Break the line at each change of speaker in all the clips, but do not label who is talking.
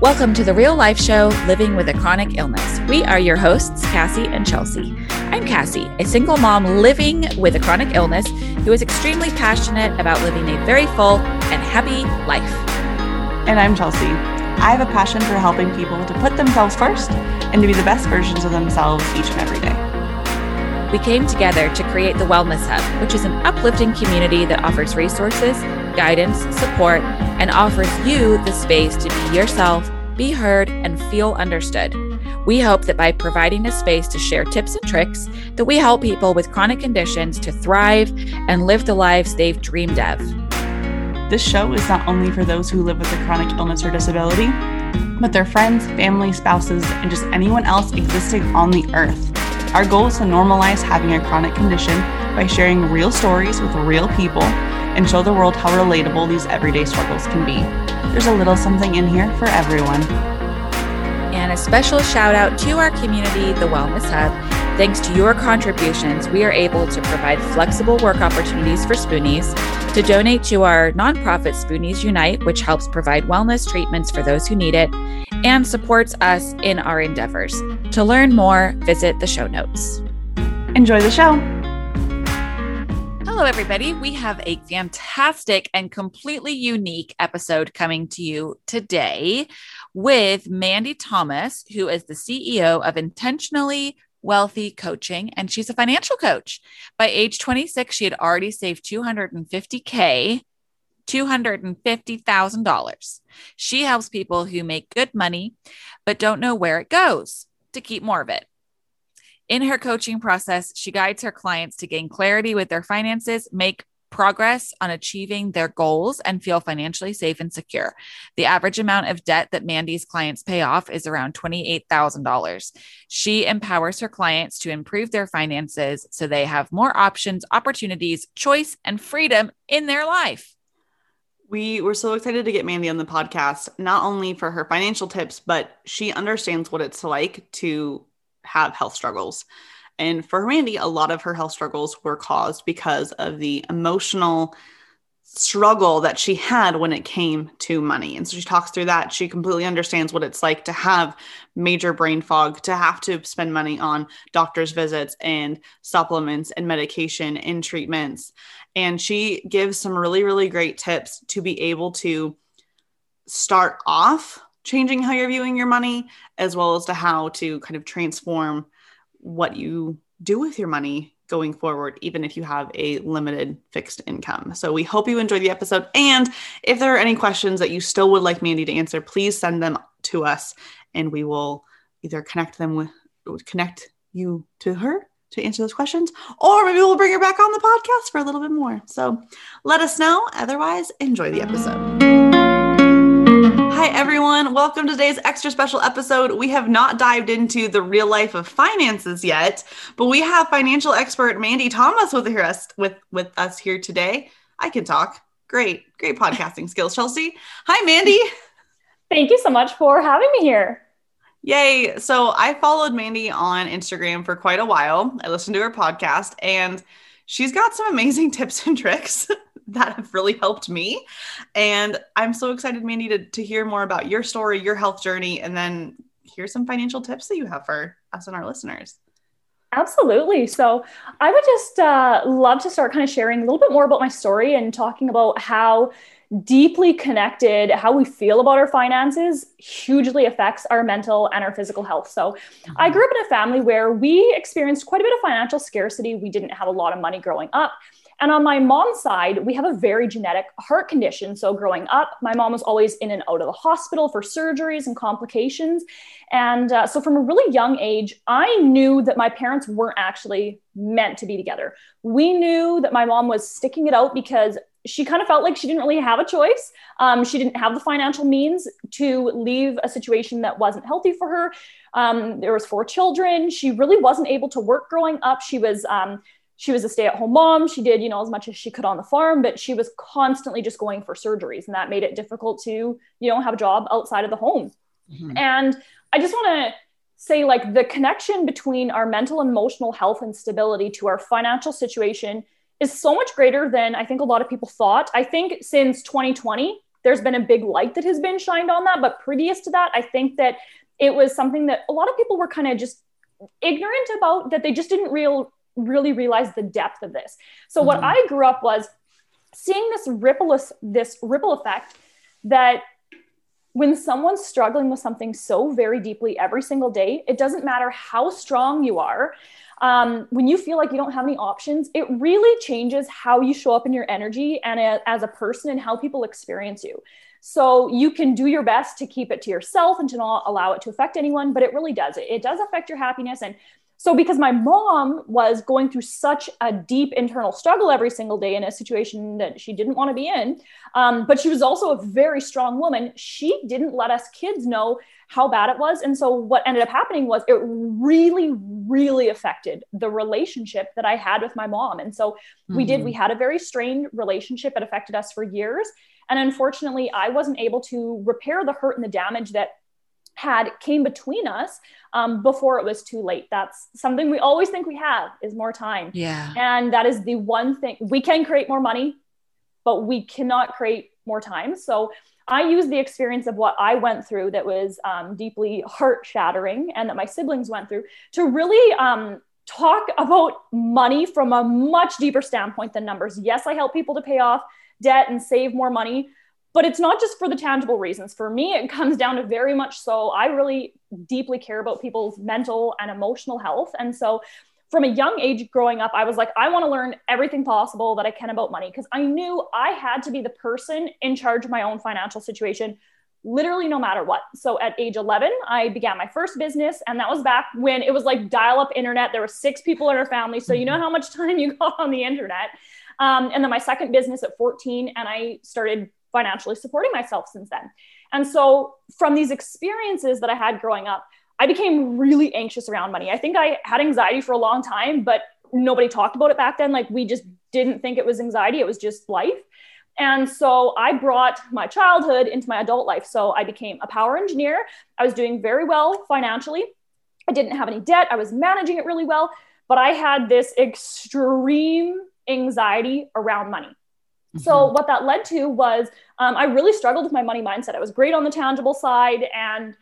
Welcome to the real life show, Living with a Chronic Illness. We are your hosts, Cassie and Chelsea. I'm Cassie, a single mom living with a chronic illness who is extremely passionate about living a very full and happy life.
And I'm Chelsea. I have a passion for helping people to put themselves first and to be the best versions of themselves each and every day.
We came together to create the Wellness Hub, which is an uplifting community that offers resources, guidance, support, and offers you the space to be yourself, be heard, and feel understood. We hope that by providing a space to share tips and tricks, that we help people with chronic conditions to thrive and live the lives they've dreamed of.
This show is not only for those who live with a chronic illness or disability, but their friends, family, spouses, and just anyone else existing on the earth. Our goal is to normalize having a chronic condition by sharing real stories with real people and show the world how relatable these everyday struggles can be. There's a little something in here for everyone.
And a special shout out to our community, the Wellness Hub. Thanks to your contributions, we are able to provide flexible work opportunities for Spoonies, to donate to our nonprofit Spoonies Unite, which helps provide wellness treatments for those who need it, and supports us in our endeavors. To learn more, visit the show notes.
Enjoy the show.
Hello, everybody. We have a fantastic and completely unique episode coming to you today with Mandyy Thomas, who is the CEO of Intentionally Wealthy Coaching, and she's a financial coach. By age 26, she had already saved 250K. $250,000. She helps people who make good money but don't know where it goes to keep more of it. In her coaching process, she guides her clients to gain clarity with their finances, make progress on achieving their goals, and feel financially safe and secure. The average amount of debt that Mandyy's clients pay off is around $28,000. She empowers her clients to improve their finances so they have more options, opportunities, choice, and freedom in their life.
We were so excited to get Mandyy on the podcast, not only for her financial tips, but she understands what it's like to have health struggles. And for Mandyy, a lot of her health struggles were caused because of the emotional struggle that she had when it came to money. And so she talks through that. She completely understands what it's like to have major brain fog, to have to spend money on doctor's visits and supplements and medication and treatments. And she gives some really, really great tips to be able to start off changing how you're viewing your money, as well as to how to kind of transform what you do with your money going forward, even if you have a limited fixed income. So we hope you enjoy the episode. And if there are any questions that you still would like Mandyy to answer, please send them to us and we will either connect them with connect you to her to answer those questions, or maybe we'll bring her back on the podcast for a little bit more. So let us know. Otherwise, enjoy the episode. Welcome to today's extra special episode. We have not dived into the real life of finances yet, but we have financial expert Mandyy Thomas with us with, with us here today. I can talk. Great, great podcasting skills, Chelsea. Hi, Mandyy.
Thank you so much for having me here.
Yay. So I followed Mandyy on Instagram for quite a while. I listened to her podcast and she's got some amazing tips and tricks that have really helped me. And I'm so excited, Mandyy, to, to hear more about your story, your health journey, and then here's some financial tips that you have for us and our listeners.
Absolutely. So, I would just uh, love to start kind of sharing a little bit more about my story and talking about how deeply connected how we feel about our finances hugely affects our mental and our physical health. So, I mm-hmm. grew up in a family where we experienced quite a bit of financial scarcity. We didn't have a lot of money growing up. And on my mom's side, we have a very genetic heart condition. So growing up, my mom was always in and out of the hospital for surgeries and complications. And uh, so from a really young age, I knew that my parents weren't actually meant to be together. We knew that my mom was sticking it out because she kind of felt like she didn't really have a choice. Um, she didn't have the financial means to leave a situation that wasn't healthy for her. Um, there was four children. She really wasn't able to work growing up. She was um, she was a stay-at-home mom she did you know as much as she could on the farm but she was constantly just going for surgeries and that made it difficult to you know have a job outside of the home mm-hmm. and i just want to say like the connection between our mental and emotional health and stability to our financial situation is so much greater than i think a lot of people thought i think since 2020 there's been a big light that has been shined on that. But previous to that, I think that it was something that a lot of people were kind of just ignorant about that they just didn't real really realize the depth of this. So mm-hmm. what I grew up was seeing this ripple this ripple effect that when someone's struggling with something so very deeply every single day, it doesn't matter how strong you are. Um, when you feel like you don't have any options, it really changes how you show up in your energy and a, as a person and how people experience you. So you can do your best to keep it to yourself and to not allow it to affect anyone, but it really does. It, it does affect your happiness. And so, because my mom was going through such a deep internal struggle every single day in a situation that she didn't want to be in, um, but she was also a very strong woman, she didn't let us kids know how bad it was. And so, what ended up happening was it really, really affected the relationship that I had with my mom. And so, mm-hmm. we did, we mm-hmm. had a very strained relationship. It affected us for years. And unfortunately, I wasn't able to repair the hurt and the damage that had came between us um, before it was too late. That's something we always think we have is more time.
Yeah.
And that is the one thing we can create more money, but we cannot create more time. So I use the experience of what I went through that was um, deeply heart shattering and that my siblings went through to really um, talk about money from a much deeper standpoint than numbers. Yes, I help people to pay off debt and save more money, but it's not just for the tangible reasons. For me, it comes down to very much so I really deeply care about people's mental and emotional health. And so from a young age growing up, I was like, I want to learn everything possible that I can about money because I knew I had to be the person in charge of my own financial situation, literally no matter what. So at age 11, I began my first business. And that was back when it was like dial up internet. There were six people in our family. So you know mm-hmm. how much time you got on the internet. Um, and then my second business at 14, and I started financially supporting myself since then. And so, from these experiences that I had growing up, I became really anxious around money. I think I had anxiety for a long time, but nobody talked about it back then. Like, we just didn't think it was anxiety, it was just life. And so I brought my childhood into my adult life. So I became a power engineer. I was doing very well financially. I didn't have any debt. I was managing it really well. But I had this extreme anxiety around money. Mm-hmm. So what that led to was um, I really struggled with my money mindset. I was great on the tangible side, and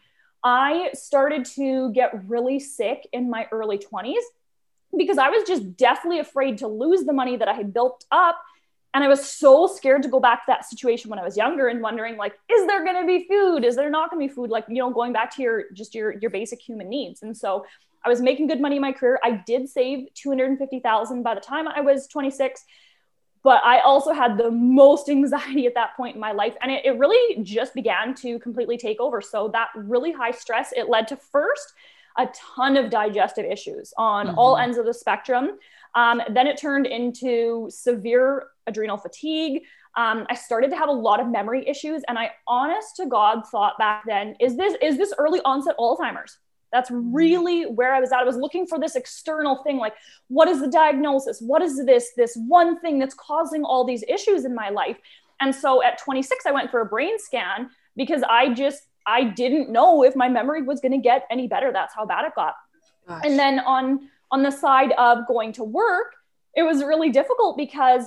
I started to get really sick in my early 20s because I was just deathly afraid to lose the money that I had built up. And I was so scared to go back to that situation when I was younger and wondering, like, is there going to be food? Is there not going to be food? Like, you know, going back to your just your your basic human needs. And so I was making good money in my career. I did save 250,000 by the time I was 26 but I also had the most anxiety at that point in my life. And it, it, really just began to completely take over. So that really high stress, it led to first a ton of digestive issues on mm-hmm. all ends of the spectrum. Um, then it turned into severe adrenal fatigue. Um, I started to have a lot of memory issues, and I, honest to God, thought back then, is this is this early onset Alzheimer's? That's really where I was at. I was looking for this external thing like, what is the diagnosis? What is this, this one thing that's causing all these issues in my life? And so at 26, I went for a brain scan because I just, I didn't know if my memory was going to get any better. That's how bad it got. Gosh. And then on, on the side of going to work, it was really difficult because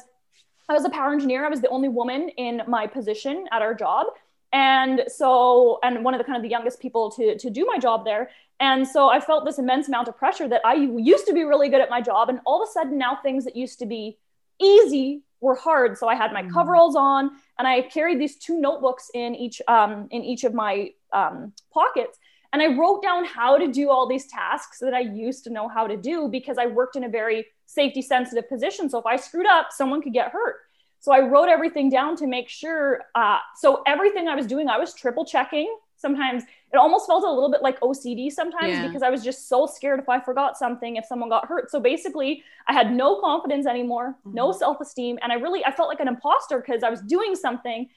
I was a power engineer. I was the only woman in my position at our job and so and one of the kind of the youngest people to to do my job there and so i felt this immense amount of pressure that i used to be really good at my job and all of a sudden now things that used to be easy were hard so i had my mm-hmm. coveralls on and i carried these two notebooks in each um, in each of my um, pockets and i wrote down how to do all these tasks that i used to know how to do because i worked in a very safety sensitive position so if i screwed up someone could get hurt so I wrote everything down to make sure. Uh, so everything I was doing, I was triple checking. Sometimes it almost felt a little bit like OCD sometimes yeah. because I was just so scared if I forgot something, if someone got hurt. So basically, I had no confidence anymore, mm-hmm. no self esteem. And I really, I felt like an imposter because I was doing something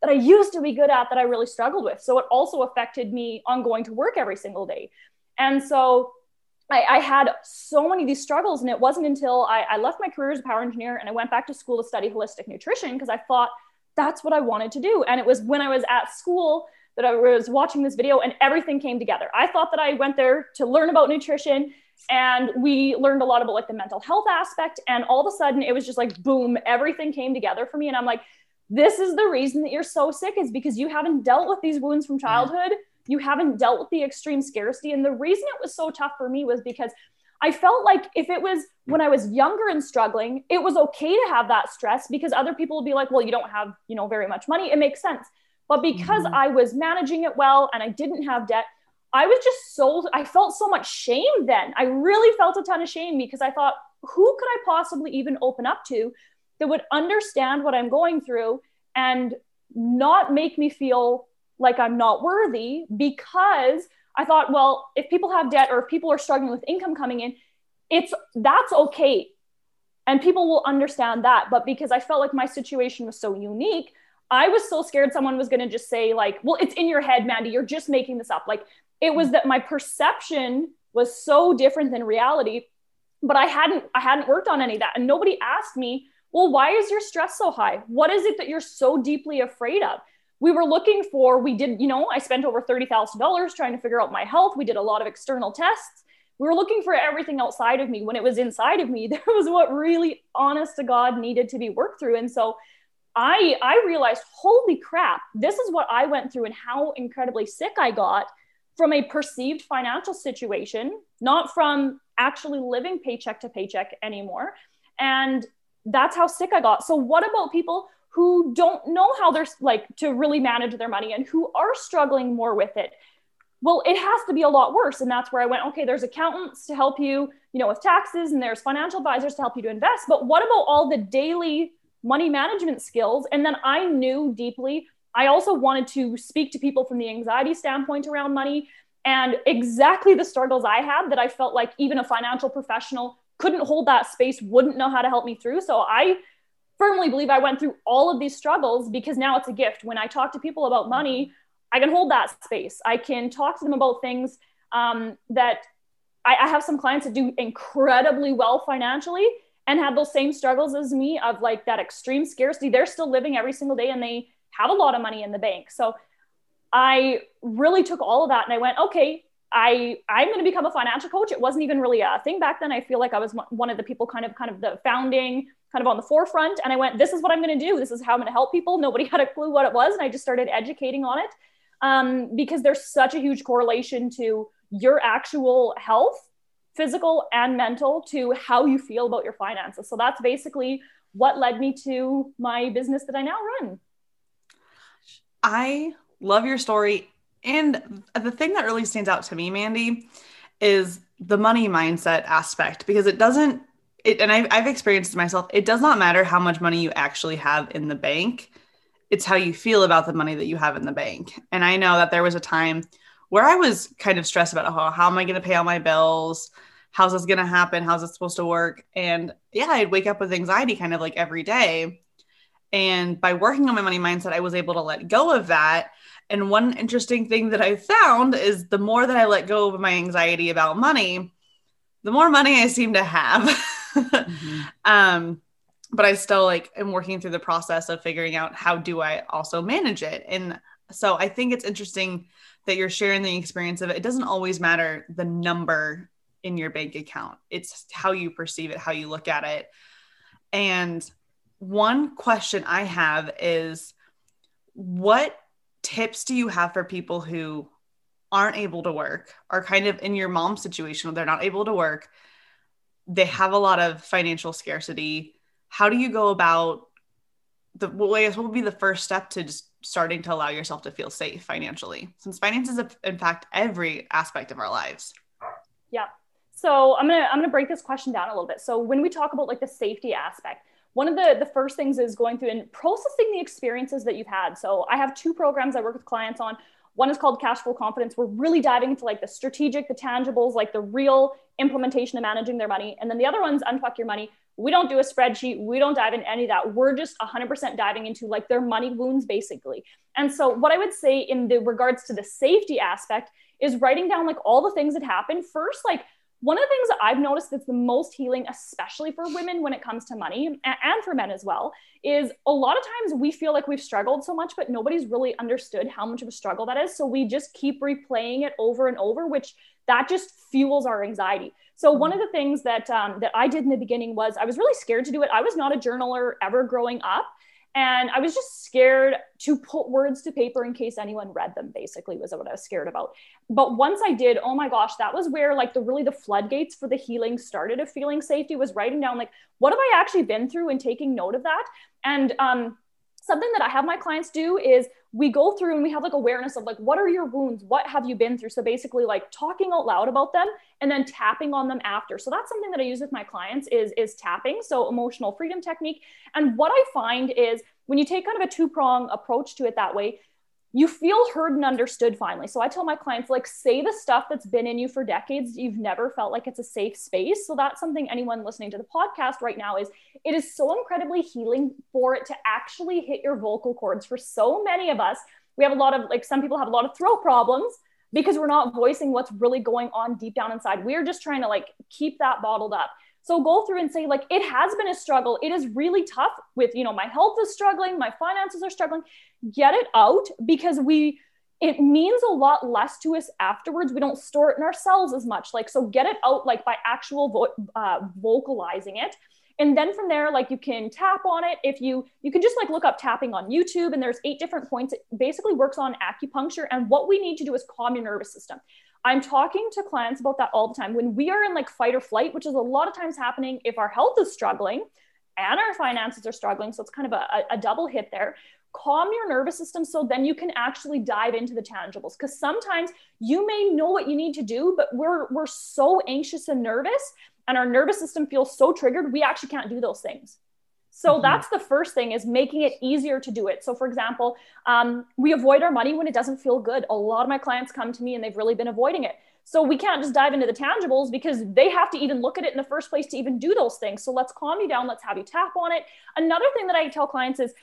that I used to be good at that I really struggled with. So it also affected me on going to work every single day. And so I, I, had so many of these struggles. And it wasn't until I, I left my career as a power engineer and I went back to school to study holistic nutrition because I thought that's what I wanted to do. And it was when I was at school that I was watching this video and everything came together. I thought that I went there to learn about nutrition and we learned a lot about like the mental health aspect. And all of a sudden it was just like, boom, everything came together for me. And I'm like, this is the reason that you're so sick is because you haven't dealt with these wounds from childhood. You haven't dealt with the extreme scarcity. And the reason it was so tough for me was because I felt like if it was when I was younger and struggling, it was okay to have that stress because other people would be like, well, you don't have, you know, very much money. It makes sense. But because mm-hmm. I was managing it well and I didn't have debt, I was just so, I felt so much shame then. I really felt a ton of shame because I thought, who could I possibly even open up to that would understand what I'm going through and not make me feel like I'm not worthy because I thought, well, if people have debt or if people are struggling with income coming in, it's that's okay. And people will understand that. But because I felt like my situation was so unique, I was so scared someone was going to just say, like, well, it's in your head, Mandyy, you're just making this up. Like, it was that my perception was so different than reality but i hadn't i hadn't worked on any of that and nobody asked me well, why is your stress so high? What is it that you're so deeply afraid of? We were looking for, we did, you know, I spent over $30,000 trying to figure out my health. We did a lot of external tests. We were looking for everything outside of me. When it was inside of me, there was what really, honest to God, needed to be worked through. And so I, I realized, holy crap, this is what I went through and how incredibly sick I got from a perceived financial situation, not from actually living paycheck to paycheck anymore. And that's how sick I got. So what about people who don't know how they're like to really manage their money and who are struggling more with it? Well, it has to be a lot worse. And that's where I went, okay, there's accountants to help you, you know, with taxes and there's financial advisors to help you to invest. But what about all the daily money management skills? And then I knew deeply, I also wanted to speak to people from the anxiety standpoint around money and exactly the struggles I had that I felt like even a financial professional couldn't hold that space, wouldn't know how to help me through. So I firmly believe I went through all of these struggles because now it's a gift. When I talk to people about money, I can hold that space. I can talk to them about things um, that I, I have some clients that do incredibly well financially and had those same struggles as me of like that extreme scarcity. They're still living every single day and they have a lot of money in the bank. So I really took all of that and I went, okay, I I'm going to become a financial coach. It wasn't even really a thing back then. I feel like I was one of the people kind of kind of the founding kind of on the forefront and I went this is what I'm going to do. This is how I'm going to help people. Nobody had a clue what it was and I just started educating on it. Um, because there's such a huge correlation to your actual health, physical and mental to how you feel about your finances. So that's basically what led me to my business that I now run.
I love your story and the thing that really stands out to me, Mandyy, is the money mindset aspect because it doesn't, it, and I've, I've experienced it myself, it does not matter how much money you actually have in the bank. It's how you feel about the money that you have in the bank. And I know that there was a time where I was kind of stressed about oh, how am I going to pay all my bills? How's this going to happen? How's it supposed to work? And yeah, I'd wake up with anxiety kind of like every day. And by working on my money mindset, I was able to let go of that and one interesting thing that I found is the more that I let go of my anxiety about money, the more money I seem to have. mm-hmm. um, but I still like am working through the process of figuring out how do I also manage it. And so I think it's interesting that you're sharing the experience of it. It doesn't always matter the number in your bank account. It's how you perceive it, how you look at it. And one question I have is what tips do you have for people who aren't able to work, are kind of in your mom's situation, where they're not able to work, they have a lot of financial scarcity. How do you go about the well, I guess what would be the first step to just starting to allow yourself to feel safe financially? Since finances in fact every aspect of our lives.
Yeah. So I'm gonna I'm gonna break this question down a little bit. So when we talk about like the safety aspect, one of the, the first things is going through and processing the experiences that you've had. So I have two programs I work with clients on. One is called Cash Flow Confidence. We're really diving into like the strategic, the tangibles, like the real implementation of managing their money. And then the other one's Unfuck Your Money. We don't do a spreadsheet. We don't dive in any of that. We're just 100% diving into like their money wounds, basically. And so, what I would say in the regards to the safety aspect is writing down like all the things that happen. First, like one of the things that I've noticed that's the most healing, especially for women when it comes to money and for men as well, is a lot of times we feel like we've struggled so much, but nobody's really understood how much of a struggle that is. So we just keep replaying it over and over, which that just fuels our anxiety. So one of the things that um, that I did in the beginning was I was really scared to do it. I was not a journaler ever growing up. And I was just scared to put words to paper in case anyone read them, basically, was what I was scared about. But once I did, oh my gosh, that was where like the really the floodgates for the healing started of feeling safety was writing down like, what have I actually been through and taking note of that. And um, something that I have my clients do is we go through and we have like awareness of like what are your wounds? What have you been through? So basically like talking out loud about them and then tapping on them after. So that's something that i use with my clients is is tapping. So emotional freedom technique. And what i find is when you take kind of a two prong approach to it that way you feel heard and understood finally. So I tell my clients, like, say the stuff that's been in you for decades, you've never felt like it's a safe space. So that's something anyone listening to the podcast right now is it is so incredibly healing for it to actually hit your vocal cords. For so many of us, we have a lot of like some people have a lot of throat problems because we're not voicing what's really going on deep down inside. We're just trying to like keep that bottled up. So go through and say, like, it has been a struggle. It is really tough with, you know, my health is struggling, my finances are struggling. Get it out because we, it means a lot less to us afterwards. We don't store it in ourselves as much. Like, so get it out, like, by actual vo- uh, vocalizing it. And then from there, like you can tap on it. If you you can just like look up tapping on YouTube, and there's eight different points. It basically works on acupuncture. And what we need to do is calm your nervous system. I'm talking to clients about that all the time. When we are in like fight or flight, which is a lot of times happening if our health is struggling and our finances are struggling. So it's kind of a, a double hit there. Calm your nervous system so then you can actually dive into the tangibles. Because sometimes you may know what you need to do, but we're we're so anxious and nervous, and our nervous system feels so triggered, we actually can't do those things. So mm-hmm. that's the first thing is making it easier to do it. So for example, um, we avoid our money when it doesn't feel good. A lot of my clients come to me and they've really been avoiding it. So we can't just dive into the tangibles because they have to even look at it in the first place to even do those things. So let's calm you down. Let's have you tap on it. Another thing that I tell clients is,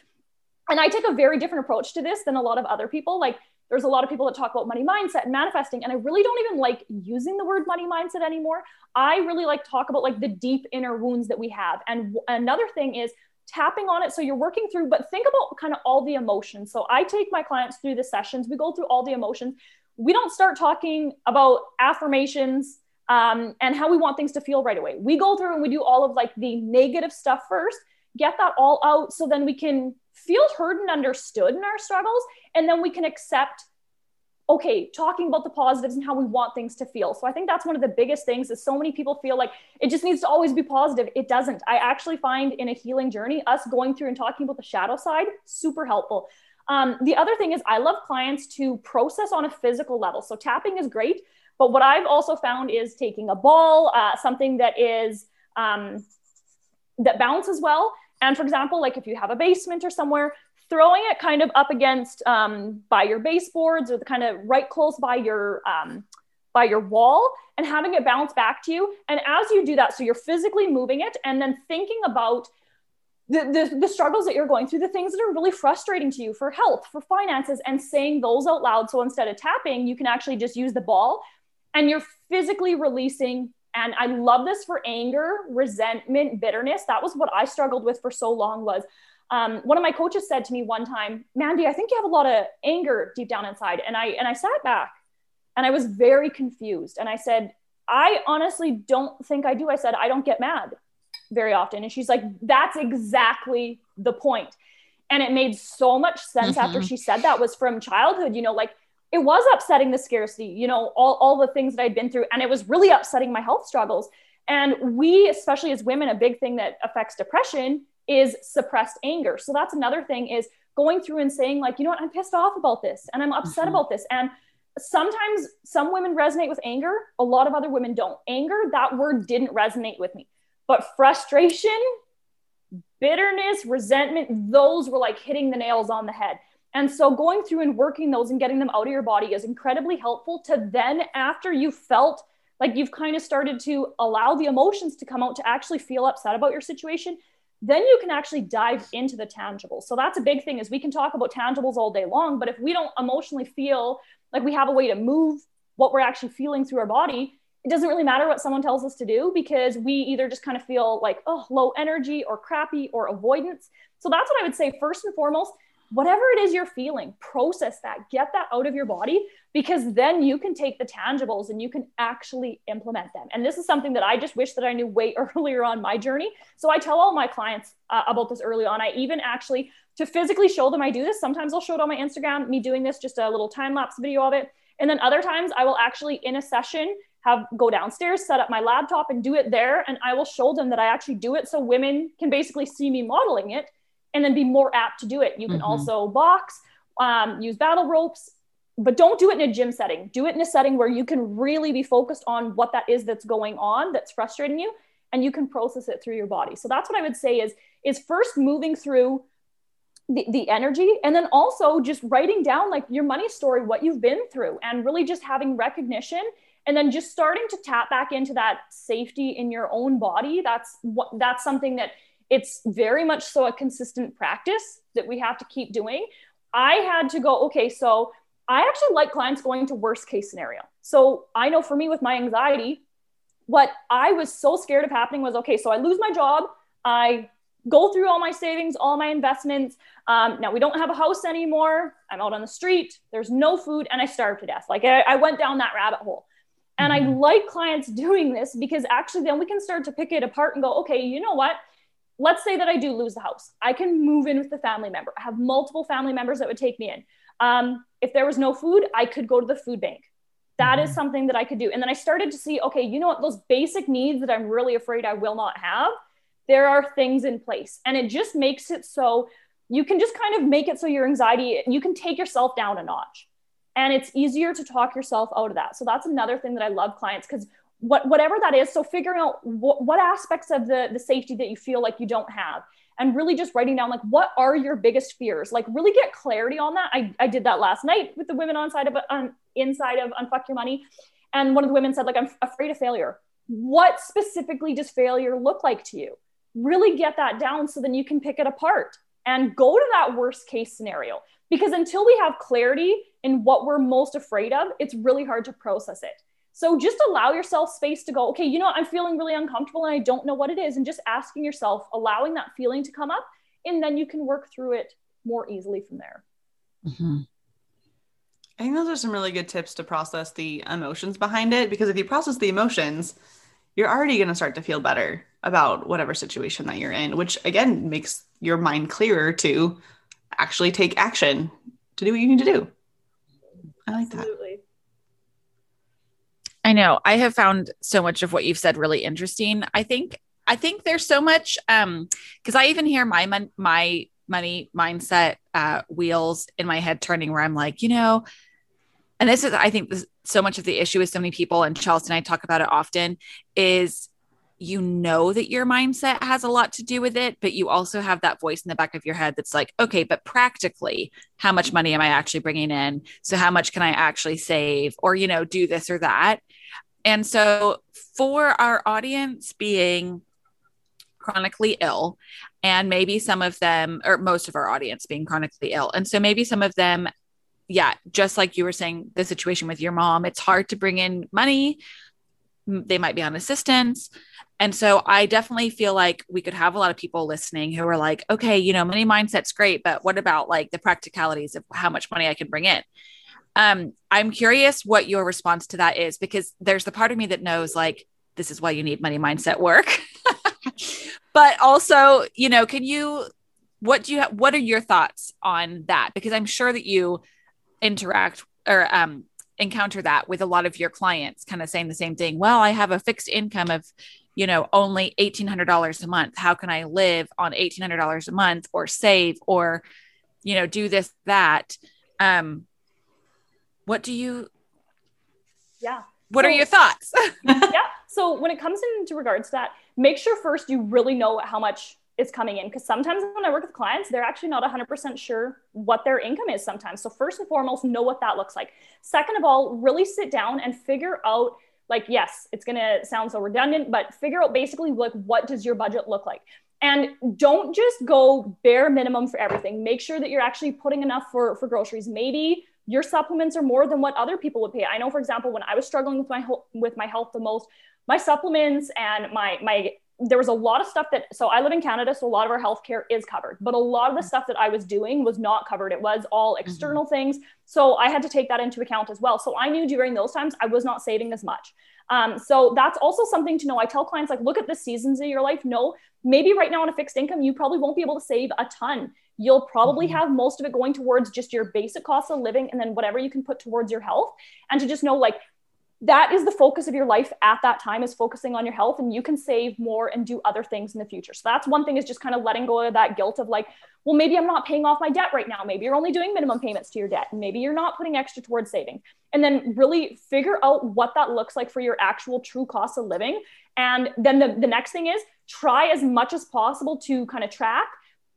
and I take a very different approach to this than a lot of other people. Like there's a lot of people that talk about money mindset and manifesting and i really don't even like using the word money mindset anymore. I really like talk about like the deep inner wounds that we have. And w- another thing is tapping on it so you're working through but think about kind of all the emotions. So i take my clients through the sessions. We go through all the emotions. We don't start talking about affirmations um, and how we want things to feel right away. We go through and we do all of like the negative stuff first get that all out so then we can feel heard and understood in our struggles and then we can accept okay talking about the positives and how we want things to feel. So i think that's one of the biggest things is so many people feel like it just needs to always be positive. It doesn't. I actually find in a healing journey us going through and talking about the shadow side super helpful. Um, the other thing is i love clients to process on a physical level. So tapping is great but what i've also found is taking a ball uh, something that is um, that bounces well. And for example, like if you have a basement or somewhere, throwing it kind of up against um, by your baseboards or the kind of right close by your um, by your wall and having it bounce back to you. And as you do that, so you're physically moving it and then thinking about the, the, the, struggles that you're going through, the things that are really frustrating to you for health, for finances, and saying those out loud. So instead of tapping, you can actually just use the ball and you're physically releasing and i love this for anger resentment bitterness that was what i struggled with for so long was um, one of my coaches said to me one time mandyy i think you have a lot of anger deep down inside and i and i sat back and i was very confused and i said i honestly don't think i do i said i don't get mad very often and she's like that's exactly the point. and it made so much sense mm-hmm. after she said that was from childhood you know like it was upsetting the scarcity, you know, all, all the things that I'd been through. And it was really upsetting my health struggles. And we, especially as women, a big thing that affects depression is suppressed anger. So that's another thing is going through and saying, like, you know what, I'm pissed off about this and I'm upset mm-hmm. about this. And sometimes some women resonate with anger, a lot of other women don't. Anger, that word didn't resonate with me. But frustration, bitterness, resentment, those were like hitting the nails on the head. And so going through and working those and getting them out of your body is incredibly helpful to then, after you felt like you've kind of started to allow the emotions to come out to actually feel upset about your situation, then you can actually dive into the tangibles. So that's a big thing is we can talk about tangibles all day long, but if we don't emotionally feel like we have a way to move what we're actually feeling through our body, it doesn't really matter what someone tells us to do because we either just kind of feel like, oh, low energy or crappy or avoidance. So that's what I would say first and foremost whatever it is you're feeling, process that, get that out of your body, because then you can take the tangibles and you can actually implement them. And this is something that I just wish that I knew way earlier on my journey. So I tell all my clients uh, about this early on. I even actually to physically show them I do this. Sometimes I'll show it on my Instagram, me doing this, just a little time lapse video of it. And then other times I will actually in a session have go downstairs, set up my laptop and do it there. And I will show them that I actually do it so women can basically see me modeling it and then be more apt to do it. You can mm-hmm. also box, um, use battle ropes, but don't do it in a gym setting. Do it in a setting where you can really be focused on what that is that's going on that's frustrating you and you can process it through your body. So that's what I would say is is first moving through the, the energy and then also just writing down like your money story, what you've been through and really just having recognition and then just starting to tap back into that safety in your own body. That's what that's something that it's very much so a consistent practice that we have to keep doing. I had to go, okay, so I actually like clients going to worst case scenario. So I know for me with my anxiety, what I was so scared of happening was okay, so I lose my job, I go through all my savings, all my investments. Um, now we don't have a house anymore. I'm out on the street. There's no food, and I starve to death. Like I, I went down that rabbit hole. And I mm-hmm. like clients doing this because actually then we can start to pick it apart and go, okay, you know what? Let's say that I do lose the house. I can move in with the family member. I have multiple family members that would take me in. Um, if there was no food, I could go to the food bank. That mm-hmm. is something that I could do. And then I started to see, okay, you know what? Those basic needs that I'm really afraid I will not have, there are things in place. And it just makes it so you can just kind of make it so your anxiety, you can take yourself down a notch. And it's easier to talk yourself out of that. So that's another thing that I love clients because what, whatever that is, so figuring out what, what aspects of the, the safety that you feel like you don't have and really just writing down like what are your biggest fears? Like really get clarity on that. I, I did that last night with the women on side of um, inside of unfuck your money. And one of the women said like i'm afraid of failure. What specifically does failure look like to you? Really get that down so then you can pick it apart and go to that worst case scenario. Because until we have clarity in what we're most afraid of it's really hard to process it so just allow yourself space to go, okay, you know, what? I'm feeling really uncomfortable and I don't know what it is. And just asking yourself, allowing that feeling to come up, and then you can work through it more easily from there.
Mm-hmm. I think those are some really good tips to process the emotions behind it because if you process the emotions, you're already going to start to feel better about whatever situation that you're in, which again makes your mind clearer to actually take action to do what you need to do. I like Absolutely. that.
I know. I have found so much of what you've said really interesting. I think I think there's so much um because I even hear my mon- my money mindset uh wheels in my head turning where I'm like, you know, and this is I think this, so much of the issue with so many people and Chelsea and I talk about it often is you know that your mindset has a lot to do with it, but you also have that voice in the back of your head that's like, okay, but practically, how much money am I actually bringing in? So, how much can I actually save or, you know, do this or that? And so, for our audience being chronically ill, and maybe some of them, or most of our audience being chronically ill, and so maybe some of them, yeah, just like you were saying, the situation with your mom, it's hard to bring in money. They might be on assistance and so I definitely feel like we could have a lot of people listening who are like, okay, you know, money mindset's great, but what about like the practicalities of how much money I can bring in? Um, I'm curious what your response to that is because there's the part of me that knows like this is why you need money mindset work. but also, you know, can you what do you have, what are your thoughts on that? Because I'm sure that you interact or um encounter that with a lot of your clients kind of saying the same thing. Well, I have a fixed income of you know, only $1,800 a month. How can I live on $1,800 a month or save or, you know, do this, that? Um, what do you,
yeah.
What so, are your thoughts?
yeah. So when it comes into regards to that, make sure first you really know how much is coming in. Because sometimes when I work with clients, they're actually not 100% sure what their income is sometimes. So, first and foremost, know what that looks like. Second of all, really sit down and figure out like yes it's going to sound so redundant but figure out basically like what does your budget look like? And don't just go bare minimum for everything. Make sure that you're actually putting enough for for groceries. Maybe your supplements are more than what other people would pay. I know for example when i was struggling with my with my health the most my supplements and my my there was a lot of stuff that so I live in Canada, so a lot of our healthcare is covered, but a lot of the stuff that I was doing was not covered. It was all mm-hmm. external mm-hmm. things. So I had to take that into account as well. So I knew during those times I was not saving as much. Um, so that's also something to know. I tell clients like, look at the seasons of your life. No, maybe right now on a fixed income, you probably won't be able to save a ton. you'll probably mm-hmm. have most of it going towards just your basic costs of living and then whatever you can put towards your health. And to just know, like, that is the focus of your life at that time is focusing on your health and you can save more and do other things in the future. So that's one thing is just kind of letting go of that guilt of like well maybe i'm not paying off my debt right now. Maybe you're only doing minimum payments to your debt. Maybe you're not putting extra towards saving. And then really figure out what that looks like for your actual true cost of living. And then the, the next thing is try as much as possible to kind of track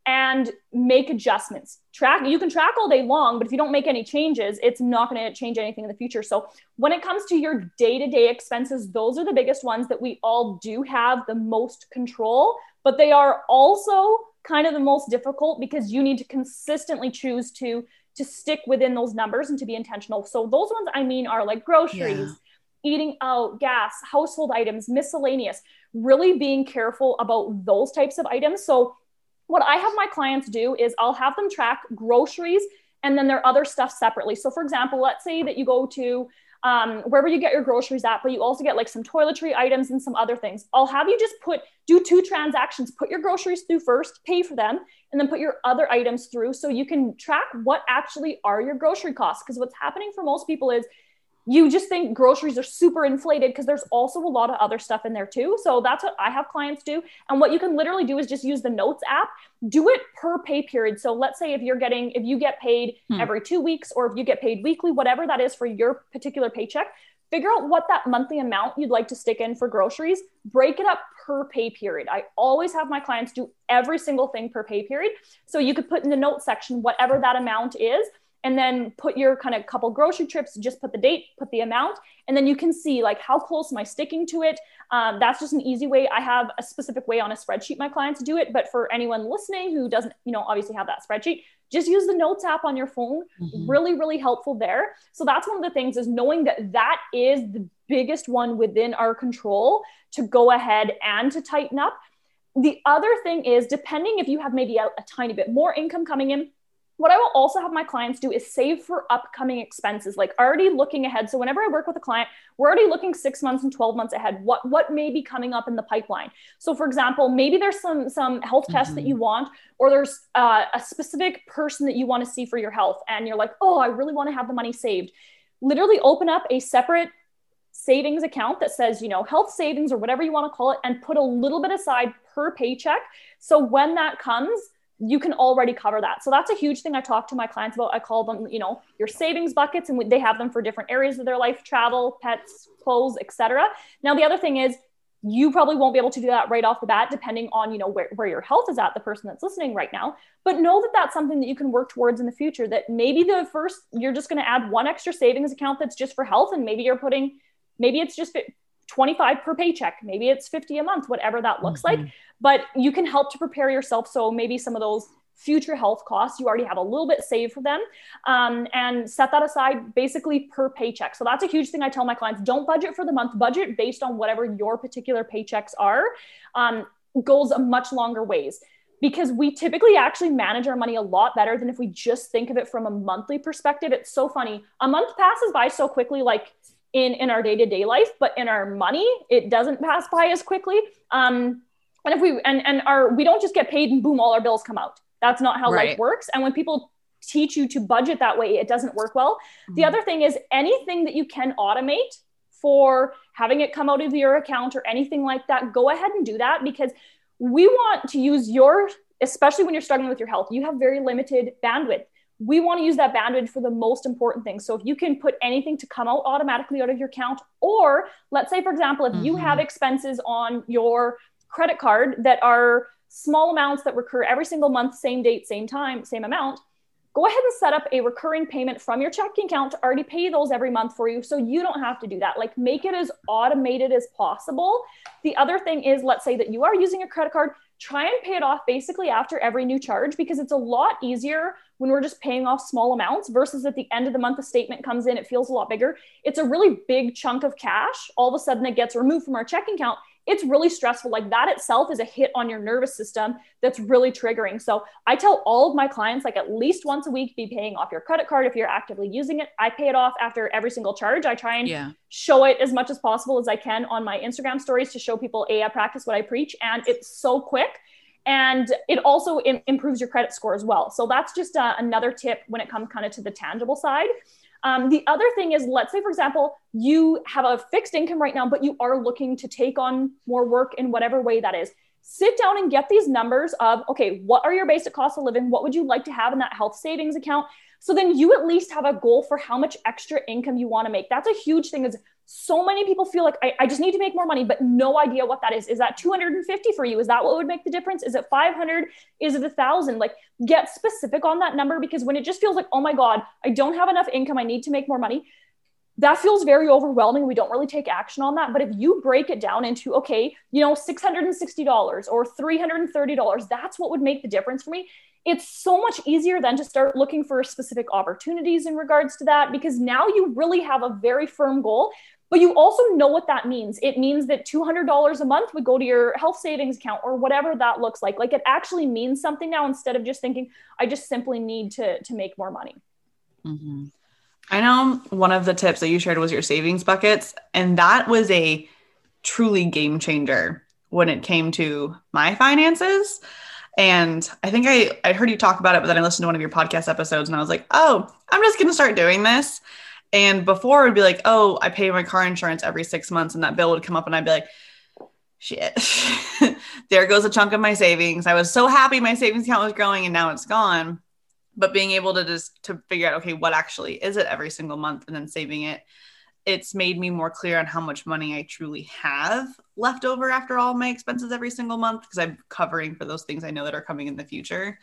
and make adjustments. Track, you can track all day long, but if you don't make any changes, it's not going to change anything in the future. So, when it comes to your day to day expenses, those are the biggest ones that we all do have the most control, but they are also kind of the most difficult because you need to consistently choose to to stick within those numbers and to be intentional. So those ones I mean are like groceries, yeah. eating out, gas, household items, miscellaneous, really being careful about those types of items. So what I have my clients do is I'll have them track groceries and then their other stuff separately. So, for example, let's say that you go to um, wherever you get your groceries at, but you also get like some toiletry items and some other things. I'll have you just put do two transactions, put your groceries through first, pay for them, and then put your other items through so you can track what actually are your grocery costs. Because what's happening for most people is you just think groceries are super inflated because there's also a lot of other stuff in there too. So that's what I have clients do. And what you can literally do is just use the notes app, do it per pay period. So let's say if you're getting, if you get paid hmm. every two weeks or if you get paid weekly, whatever that is for your particular paycheck, figure out what that monthly amount you'd like to stick in for groceries, break it up per pay period. I always have my clients do every single thing per pay period. So you could put in the note section whatever that amount is and then put your kind of couple grocery trips just put the date put the amount and then you can see like how close am i sticking to it. Um, that's just an easy way. I have a specific way on a spreadsheet my clients do it but for anyone listening who doesn't you know obviously have that spreadsheet just use the notes app on your phone. Mm-hmm. really really helpful there. So that's one of the things is knowing that that is the biggest one within our control to go ahead and to tighten up. The other thing is depending if you have maybe a, a tiny bit more income coming in what I will also have my clients do is save for upcoming expenses, like already looking ahead. So whenever I work with a client, we're already looking six months and 12 months ahead. What what may be coming up in the pipeline? So for example, maybe there's some some health tests mm-hmm. that you want, or there's uh, a specific person that you want to see for your health, and you're like, oh, I really want to have the money saved. Literally open up a separate savings account that says, you know, health savings or whatever you want to call it, and put a little bit aside per paycheck. So when that comes, you can already cover that. So that's a huge thing I talk to my clients about. I call them, you know, your savings buckets and they have them for different areas of their life, travel, pets, clothes, etc. Now the other thing is you probably won't be able to do that right off the bat depending on, you know, where, where your health is at the person that's listening right now, but know that that's something that you can work towards in the future that maybe the first you're just going to add one extra savings account that's just for health and maybe you're putting maybe it's just 25 per paycheck. Maybe it's 50 a month whatever that looks mm-hmm. like but you can help to prepare yourself. So maybe some of those future health costs you already have a little bit saved for them. Um, and set that aside basically per paycheck. So that's a huge thing i tell my clients. Don't budget for the month. Budget based on whatever your particular paychecks are um, goes a much longer ways. Because we typically actually manage our money a lot better than if we just think of it from a monthly perspective. It's so funny. A month passes by so quickly, like in in our day-to-day life but in our money it doesn't pass by as quickly. Um and if we and and our we don't just get paid and boom all our bills come out. That's not how right. life works. And when people teach you to budget that way it doesn't work well. Mm-hmm. the other thing is anything that you can automate for having it come out of your account or anything like that go ahead and do that because we want to use your especially when you're struggling with your health you have very limited bandwidth we want to use that bandwidth for the most important things. So if you can put anything to come out automatically out of your account, or let's say, for example, if mm-hmm. you have mm-hmm. expenses on your credit card that are small amounts that recur every single month, same date, same time, same amount, go ahead and set up a recurring payment from your checking account to already pay those every month for you so you don't have to do that. Like make it as automated as possible. The other thing is, let's say that you are using a credit card, try and pay it off basically after every new charge because it's a lot easier when we're just paying off small amounts versus at the end of the month, the statement comes in, it feels a lot bigger. It's a really big chunk of cash. All of a sudden, it gets removed from our checking account it's really stressful. Like that itself is a hit on your nervous system that's really triggering. So I tell all of my clients, like at least once a week, be paying off your credit card if you're actively using it. I pay it off after every single charge. I try and yeah. show it as much as possible as I can on my Instagram stories to show people, A, I practice what I preach. And it's so quick. And it also Im- improves your credit score as well. So that's just uh, another tip when it comes kind of to the tangible side. Um, the other thing is, let's say, for example, you have a fixed income right now, but you are looking to take on more work in whatever way that is. Sit down and get these numbers of, okay, what are your basic costs of living? What would you like to have in that health savings account? So then you at least have a goal for how much extra income you want to make. That's a huge thing is so many people feel like I, I, just need to make more money, but no idea what that is. Is that 250 for you? Is that what would make the difference? Is it 500? Is it a thousand? Like get specific on that number because when it just feels like, oh my God, I don't have enough income. I need to make more money. That feels very overwhelming. We don't really take action on that. But if you break it down into, okay, you know, $660 or $330, that's what would make the difference for me it's so much easier then to start looking for specific opportunities in regards to that because now you really have a very firm goal but you also know what that means. It means that $200 a month would go to your health savings account or whatever that looks like. Like it actually means something now instead of just thinking i just simply need to to make more money.
Mm-hmm. i know one of the tips that you shared was your savings buckets and that was a truly game changer when it came to my finances and I think I, I heard you talk about it, but then I listened to one of your podcast episodes and I was like, oh, I'm just going to start doing this. And before it would be like, oh, I pay my car insurance every six months and that bill would come up and I'd be like, shit, there goes a chunk of my savings. I was so happy my savings account was growing and now it's gone. But being able to just to figure out, okay, what actually is it every single month and then saving it it's made me more clear on how much money I truly have left over after all my expenses every single month because I'm covering for those things I know that are coming in the future.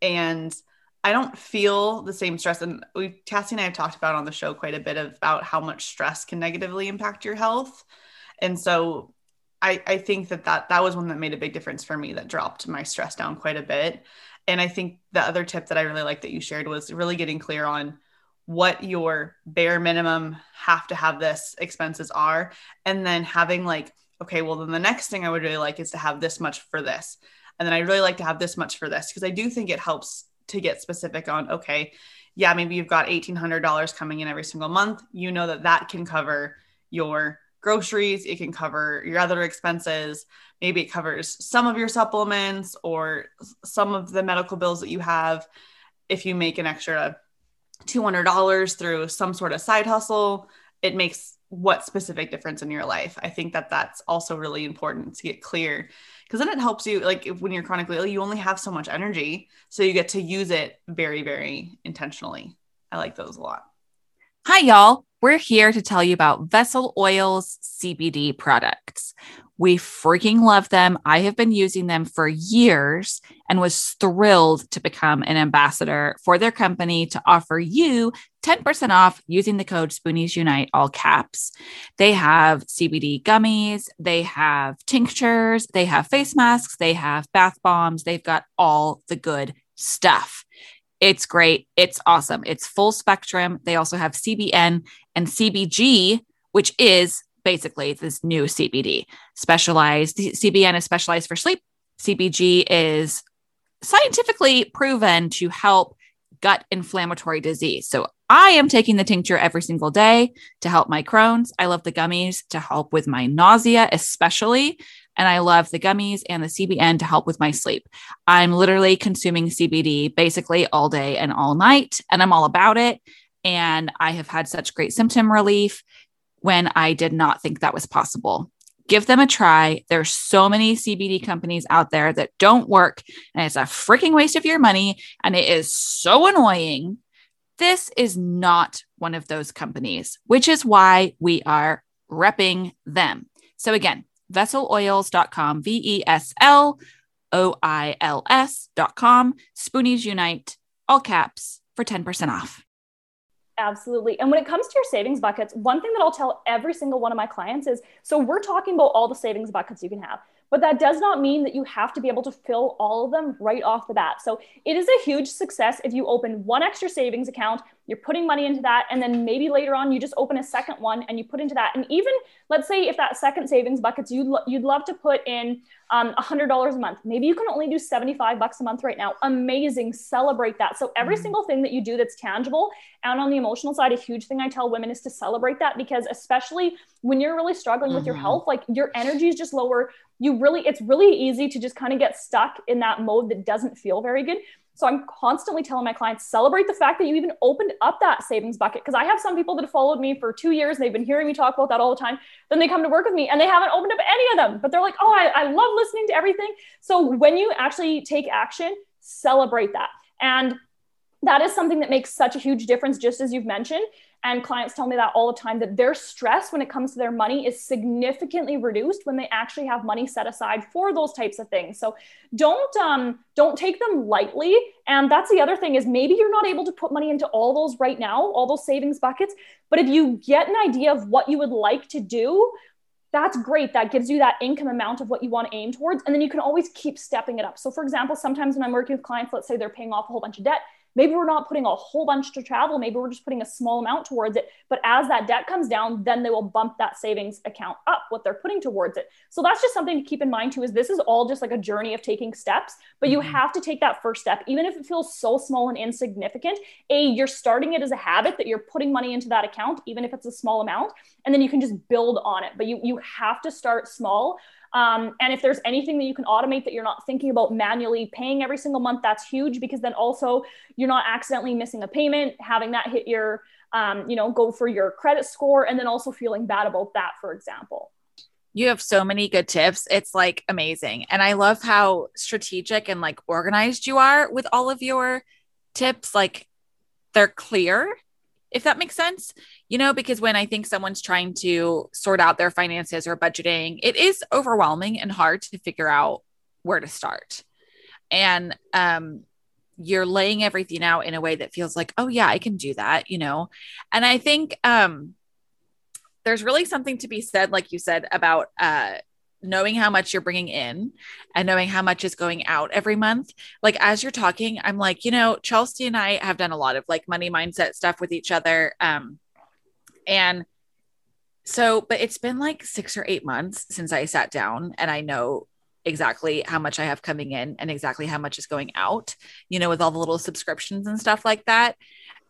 And I don't feel the same stress. And we, Cassie and I have talked about on the show quite a bit about how much stress can negatively impact your health. And so I, I think that, that that was one that made a big difference for me that dropped my stress down quite a bit. And I think the other tip that I really like that you shared was really getting clear on what your bare minimum have to have this expenses are. And then having like okay well then the next thing i would really like is to have this much for this. And then i really like to have this much for this because i do think it helps to get specific on okay yeah maybe you've got $1800 coming in every single month. You know that that can cover your groceries it can cover your other expenses. Maybe it covers some of your supplements or some of the medical bills that you have if you make an extra $200 through some sort of side hustle, it makes what specific difference in your life. I think that that's also really important to get clear because then it helps you like when you're chronically ill, you only have so much energy, so you get to use it very very intentionally. I like those a lot.
Hi y'all. We're here to tell you about Vesl Oil's CBD products. We freaking love them. I have been using them for years and was thrilled to become an ambassador for their company to offer you 10% off using the code Spoonies Unite, all caps. They have CBD gummies, they have tinctures, they have face masks, they have bath bombs, they've got all the good stuff. It's great. It's awesome. It's full spectrum. They also have CBN and CBG, which is basically this new CBD. Specialized CBN is specialized for sleep. CBG is scientifically proven to help gut inflammatory disease. So I am taking the tincture every single day to help my Crohn's. I love the gummies to help with my nausea, especially. And I love the gummies and the CBN to help with my sleep. I'm literally consuming CBD basically all day and all night, and I'm all about it. And I have had such great symptom relief when I did not think that was possible. Give them a try. There's so many CBD companies out there that don't work, and it's a freaking waste of your money. And it is so annoying. This is not one of those companies, which is why we are repping them. So, again, vesloils.com, V E S L O I L S.com, Spoonies Unite, all caps for 10% off.
Absolutely. And when it comes to your savings buckets, one thing that I'll tell every single one of my clients is so we're talking about all the savings buckets you can have. But that does not mean that you have to be able to fill all of them right off the bat. So it is a huge success if you open one extra savings account, you're putting money into that, and then maybe later on you just open a second one and you put into that. And even let's say if that second savings buckets you'd, lo- you'd love to put in um, $100 a month, maybe you can only do 75 bucks a month right now. Amazing. Celebrate that. So every mm-hmm. single thing that you do that's tangible and on the emotional side, a huge thing I tell women is to celebrate that because especially when you're really struggling mm-hmm. with your mm-hmm. health, like your energy is just lower you really, it's really easy to just kind of get stuck in that mode that doesn't feel very good. So I'm constantly telling my clients celebrate the fact that you even opened up that savings bucket. Because I have some people that have followed me for two years and they've been hearing me talk about that all the time. Then they come to work with me and they haven't opened up any of them, but they're like, oh, I, I love listening to everything. So when you actually take action, celebrate that. And that is something that makes such a huge difference, just as you've mentioned. And clients tell me that all the time that their stress when it comes to their money is significantly reduced when they actually have money set aside for those types of things. So don't um, don't take them lightly. And that's the other thing is maybe you're not able to put money into all those right now, all those savings buckets. But if you get an idea of what you would like to do, that's great. That gives you that income amount of what you want to aim towards. And then you can always keep stepping it up. So, for example, sometimes when I'm working with clients, let's say they're paying off a whole bunch of debt, Maybe we're not putting a whole bunch to travel. Maybe we're just putting a small amount towards it. But as that debt comes down, then they will bump that savings account up, what they're putting towards it. So that's just something to keep in mind too, is this is all just like a journey of taking steps, but you mm-hmm. have to take that first step, even if it feels so small and insignificant. A, you're starting it as a habit that you're putting money into that account, even if it's a small amount, and then you can just build on it. But you you have to start small um, and if there's anything that you can automate that you're not thinking about manually paying every single month, that's huge because then also you're not accidentally missing a payment, having that hit your, um, you know, go for your credit score, and then also feeling bad about that, for example.
You have so many good tips. It's like amazing. And I love how strategic and like organized you are with all of your tips. Like they're clear if that makes sense. You know, because when I think someone's trying to sort out their finances or budgeting, it is overwhelming and hard to figure out where to start. And um, you're laying everything out in a way that feels like, oh, yeah, I can do that, you know? And I think um, there's really something to be said, like you said, about uh, knowing how much you're bringing in and knowing how much is going out every month. Like as you're talking, I'm like, you know, Chelsea and I have done a lot of like money mindset stuff with each other. Um, and so, but it's been like six or eight months since I sat down and I know exactly how much I have coming in and exactly how much is going out, you know, with all the little subscriptions and stuff like that.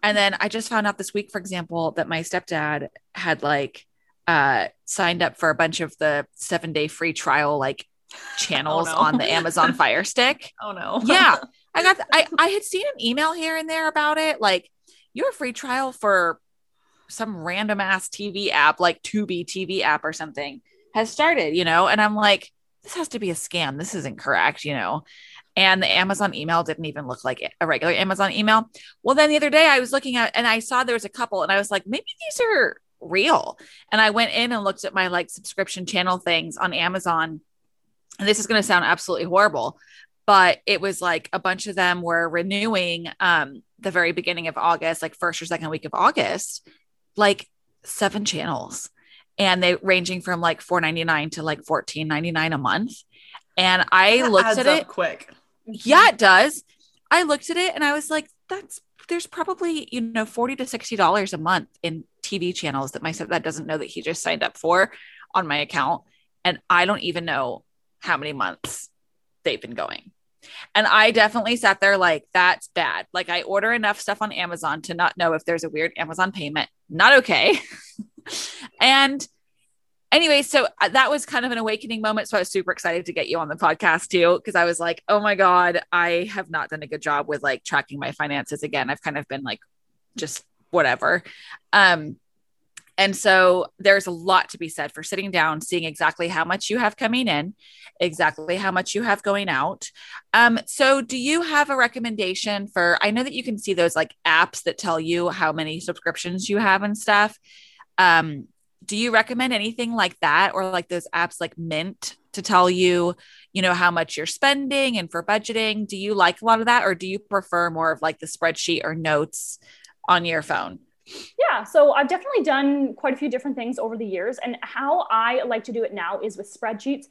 And then I just found out this week, for example, that my stepdad had like uh, signed up for a bunch of the seven day free trial like channels oh, no. on the Amazon Fire Stick.
Oh no.
yeah. I got, I, I had seen an email here and there about it. Like your free trial for some random ass TV app, like Tubi TV app or something has started, you know? And I'm like, this has to be a scam. This isn't correct, you know? And the Amazon email didn't even look like a regular Amazon email. Well, then the other day I was looking at and I saw there was a couple and I was like, maybe these are real. And I went in and looked at my like subscription channel things on Amazon. And this is going to sound absolutely horrible, but it was like a bunch of them were renewing um the very beginning of August, like first or second week of August, like seven channels. And they ranging from like 4.99 to like 14.99 a month. And I that looked at it
quick.
Yeah, it does. I looked at it and I was like, that's there's probably you know 40 to 60 dollars a month in tv channels that my stepdad doesn't know that he just signed up for on my account. And i don't even know how many months they've been going. And i definitely sat there like that's bad. Like i order enough stuff on amazon to not know if there's a weird amazon payment. Not okay. And anyway, so uh, that was kind of an awakening moment. So I was super excited to get you on the podcast too, because I was like, oh my God, I have not done a good job with like tracking my finances again. I've kind of been like, just whatever. Um, and so there's a lot to be said for sitting down, seeing exactly how much you have coming in, exactly how much you have going out. Um, so do you have a recommendation for I know that you can see those like apps that tell you how many subscriptions you have and stuff. Um, do you recommend anything like that or like those apps like mint to tell you you know how much you're spending and for budgeting do you like a lot of that or do you prefer more of like the spreadsheet or notes on your phone
yeah, so I've definitely done quite a few different things over the years. And how I like to do it now is with spreadsheets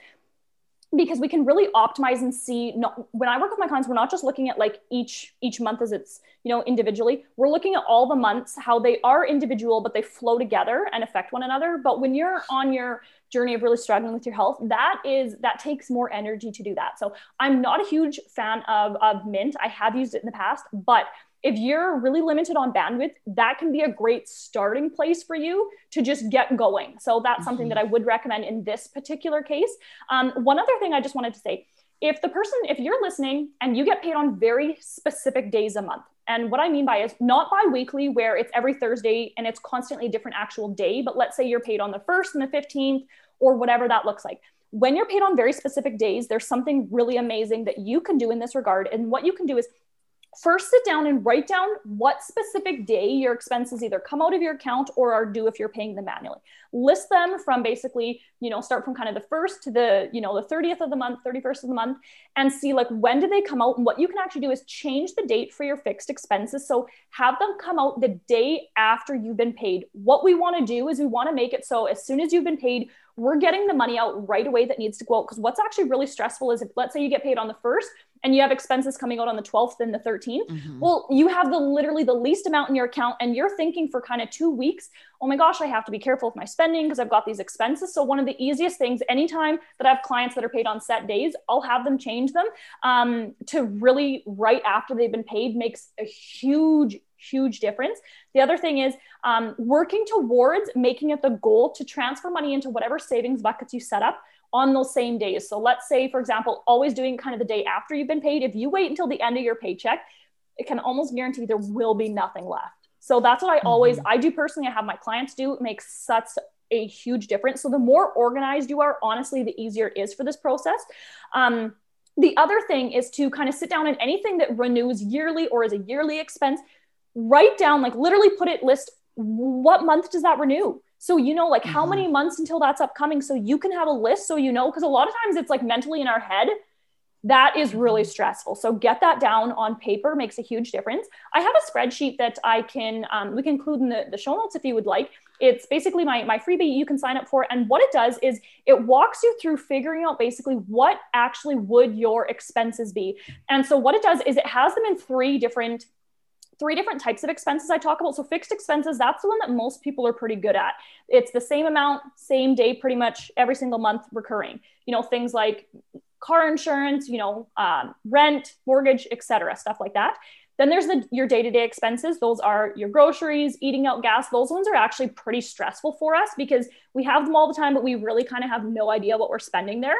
because we can really optimize and see not, when i work with my clients we're not just looking at like each each month as it's you know individually. We're looking at all the months how they are individual but they flow together and affect one another. But when you're on your journey of really struggling with your health that is that takes more energy to do that. So i'm not a huge fan of of mint. I have used it in the past but if you're really limited on bandwidth, that can be a great starting place for you to just get going. So that's mm-hmm. something that I would recommend in this particular case. Um, one other thing I just wanted to say if the person, if you're listening and you get paid on very specific days a month, and what I mean by is not bi weekly, where it's every Thursday and it's constantly a different actual day, but let's say you're paid on the 1st and the 15th or whatever that looks like. When you're paid on very specific days, there's something really amazing that you can do in this regard. And what you can do is first sit down and write down what specific day your expenses either come out of your account or are due if you're paying them manually list them from basically you know start from kind of the first to the you know the 30th of the month 31st of the month and see like when do they come out? And what you can actually do is change the date for your fixed expenses. So have them come out the day after you've been paid. What we want to do is we want to make it so as soon as you've been paid we're getting the money out right away that needs to go out. Because what's actually really stressful is if, let's say, you get paid on the first and you have expenses coming out on the 12th and the 13th, mm-hmm. well, you have the literally the least amount in your account and you're thinking for kind of two weeks, oh my gosh, I have to be careful with my spending because I've got these expenses. So, one of the easiest things, anytime that I have clients that are paid on set days, I'll have them change them um, to really right after they've been paid makes a huge, huge difference. The other thing is um, working towards making it the goal to transfer money into whatever savings buckets you set up on those same days. So let's say, for example, always doing kind of the day after you've been paid. If you wait until the end of your paycheck, it can almost guarantee there will be nothing left. So that's what I always, mm-hmm. I do personally, I have my clients do. It makes such a huge difference. So the more organized you are, honestly, the easier it is for this process. Um, the other thing is to kind of sit down and anything that renews yearly or is a yearly expense, write down, like literally put it, list what month does that renew? So you know, like mm-hmm. how many months until that's upcoming. So you can have a list so you know, because a lot of times it's like mentally in our head. That is really mm-hmm. stressful. So get that down on paper makes a huge difference. I have a spreadsheet that I can um, we can include in the, the show notes if you would like. It's basically my my freebie you can sign up for. And what it does is it walks you through figuring out basically what actually would your expenses be. And so what it does is it has them in three different three different types of expenses I talk about. So fixed expenses, that's the one that most people are pretty good at. It's the same amount, same day, pretty much every single month recurring. You know, things like car insurance, you know, um, rent, mortgage, etc., stuff like that. Then there's the your day-to-day expenses. Those are your groceries, eating out, gas. Those ones are actually pretty stressful for us because we have them all the time, but we really kind of have no idea what we're spending there.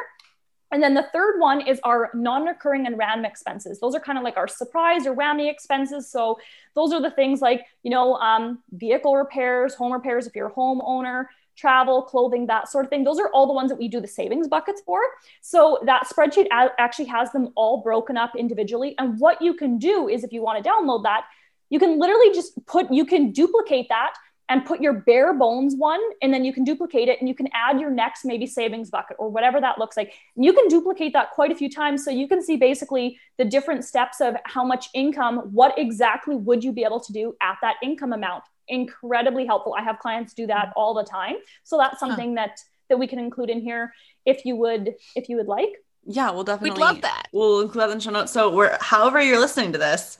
And then the third one is our non-recurring and random expenses. Those are kind of like our surprise or whammy expenses. So those are the things like, you know, um, vehicle repairs, home repairs if you're a homeowner, travel, clothing, that sort of thing. Those are all the ones that we do the savings buckets for. So that spreadsheet actually has them all broken up individually. And what you can do is if you want to download that, you can literally just put, you can duplicate that and put your bare bones one and then you can duplicate it and you can add your next maybe savings bucket or whatever that looks like. And you can duplicate that quite a few times so you can see basically the different steps of how much income what exactly would you be able to do at that income amount? Incredibly helpful. I have clients do that all the time. So that's something huh. that that we can include in here if you would if you would like.
Yeah we'll definitely
we'd love that.
we'll include that in the show notes. So we're however you're listening to this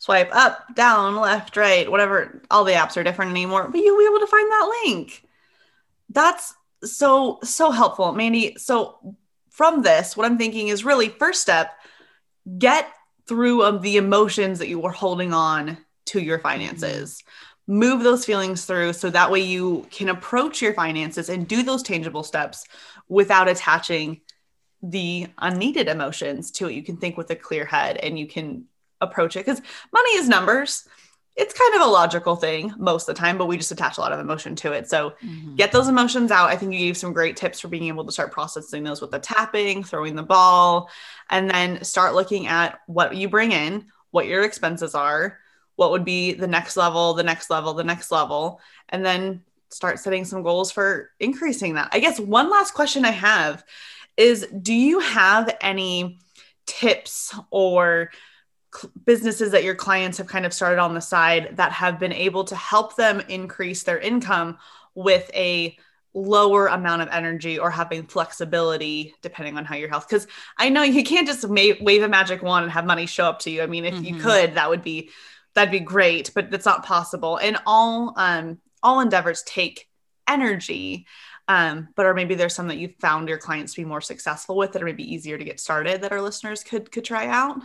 swipe up, down, left, right, whatever. All the apps are different anymore, but you'll be able to find that link. That's so, so helpful, Mandyy. So, from this, what I'm thinking is really first step get through of the emotions that you were holding on to your finances. Move those feelings through so that way you can approach your finances and do those tangible steps without attaching the unneeded emotions to it. You can think with a clear head and you can approach it because money is numbers it's kind of a logical thing most of the time, but we just attach a lot of emotion to it. So mm-hmm. get those emotions out. I think you gave some great tips for being able to start processing those with the tapping, throwing the ball, and then start looking at what you bring in, what your expenses are, what would be the next level, the next level, the next level, and then start setting some goals for increasing that. I guess one last question I have is do you have any tips or businesses that your clients have kind of started on the side that have been able to help them increase their income with a lower amount of energy or having flexibility depending on how your health because i know you can't just ma- wave a magic wand and have money show up to you. I mean if mm-hmm. you could that would be that'd be great but that's not possible. And all um all endeavors take energy um, but or maybe there's some that you've found your clients to be more successful with that are maybe easier to get started that our listeners could could try out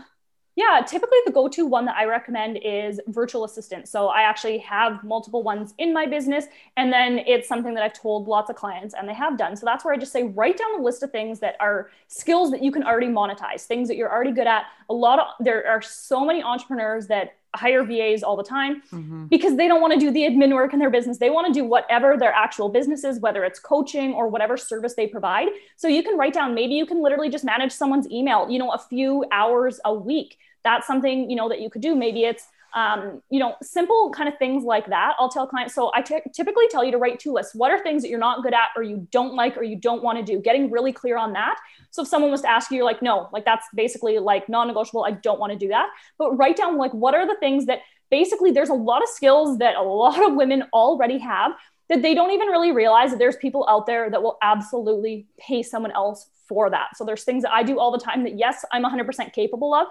Yeah, typically the go to one that I recommend is virtual assistant. So I actually have multiple ones in my business, and then it's something that I've told lots of clients and they have done. So that's where I just say write down a list of things that are skills that you can already monetize, things that you're already good at. A lot of there are so many entrepreneurs that hire VAs all the time mm-hmm. because they don't want to do the admin work in their business. They want to do whatever their actual business is, whether it's coaching or whatever service they provide. So you can write down, maybe you can literally just manage someone's email, you know, a few hours a week. That's something, you know, that you could do. Maybe it's um, you know, simple kind of things like that. I'll tell clients. So I t- typically tell you to write two lists. What are things that you're not good at, or you don't like, or you don't want to do? Getting really clear on that. So if someone was to ask you, you're like, no, like that's basically like non-negotiable. I don't want to do that. But write down like what are the things that basically there's a lot of skills that a lot of women already have that they don't even really realize that there's people out there that will absolutely pay someone else for that. So there's things that I do all the time that yes, I'm 100% capable of,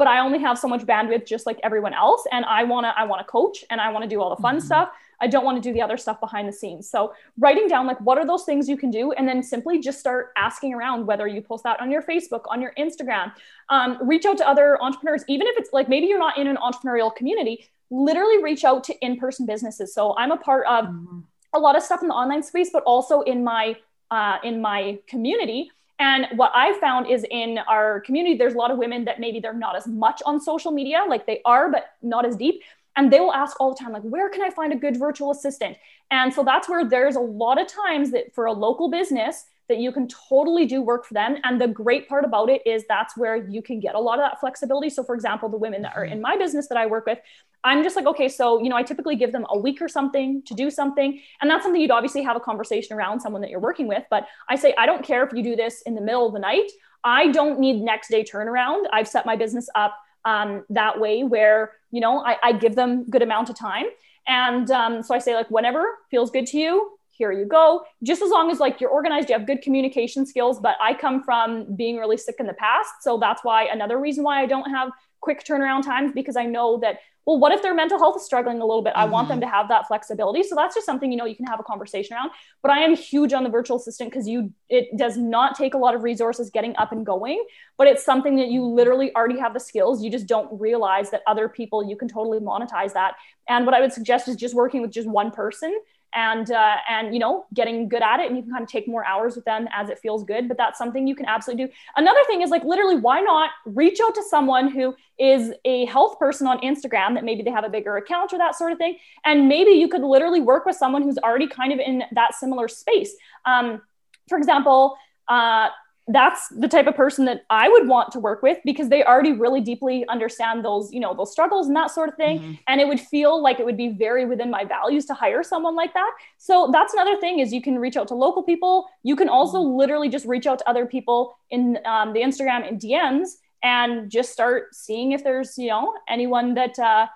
but I only have so much bandwidth just like everyone else and I want to I want to coach and I want to do all the fun mm-hmm. stuff. I don't want to do the other stuff behind the scenes. So writing down like what are those things you can do and then simply just start asking around whether you post that on your Facebook, on your Instagram. Um, reach out to other entrepreneurs even if it's like maybe you're not in an entrepreneurial community, literally reach out to in-person businesses. So I'm a part of mm-hmm. a lot of stuff in the online space but also in my uh, in my community and what I found is in our community, there's a lot of women that maybe they're not as much on social media, like they are, but not as deep. And they will ask all the time, like, where can I find a good virtual assistant? And so that's where there's a lot of times that for a local business, that you can totally do work for them. And the great part about it is that's where you can get a lot of that flexibility. So, for example, the women that are in my business that I work with, I'm just like, okay, so, you know, I typically give them a week or something to do something. And that's something you'd obviously have a conversation around someone that you're working with. But I say, I don't care if you do this in the middle of the night. I don't need next day turnaround. I've set my business up um, that way where, you know, I, I give them good amount of time. And um, so I say, like, whenever feels good to you, here you go. Just as long as like you're organized, you have good communication skills. But I come from being really sick in the past. So that's why another reason why I don't have quick turnaround times because I know that well, what if their mental health is struggling a little bit? I mm-hmm. want them mm-hmm. to have that flexibility. So that's just something, you know, you can have a conversation around. But I am huge on the virtual assistant because you it does not take a lot of resources getting up and going, but it's something that you literally already have the skills. You just don't realize that other people you can totally monetize that. And what I would suggest is just working with just one person and uh, and you know getting good at it and you can kind of take more hours with them as it feels good but that's something you can absolutely do. Another thing is like literally why not reach out to someone who is a health person on instagram that maybe they have a bigger account or that sort of thing and maybe you could literally work with someone who's already kind of in that similar space. Um, for example uh, that's the type of person that I would want to work with because they already really deeply understand those, you know, those struggles and that sort of thing. Mm-hmm. And it would feel like it would be very within my values to hire someone like that. So that's another thing is you can reach out to local people. You can also mm-hmm. literally just reach out to other people in um, the Instagram and DMs and just start seeing if there's, you know, anyone that, uh,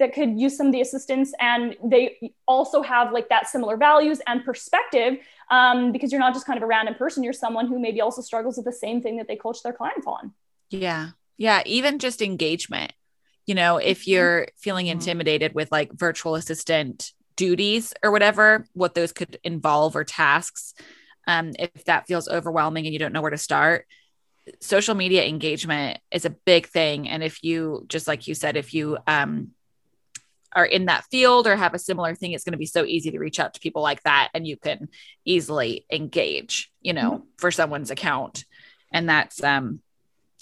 that could use some of the assistance and they also have like that similar values and perspective um, because you're not just kind of a random person you're someone who maybe also struggles with the same thing that they coach their clients on
yeah yeah even just engagement you know if mm-hmm. you're feeling mm-hmm. intimidated with like virtual assistant duties or whatever what those could involve or tasks um, if that feels overwhelming and you don't know where to start social media engagement is a big thing and if you just like you said if you um, are in that field or have a similar thing, it's going to be so easy to reach out to people like that and you can easily engage, you know, mm-hmm. for someone's account. And that's um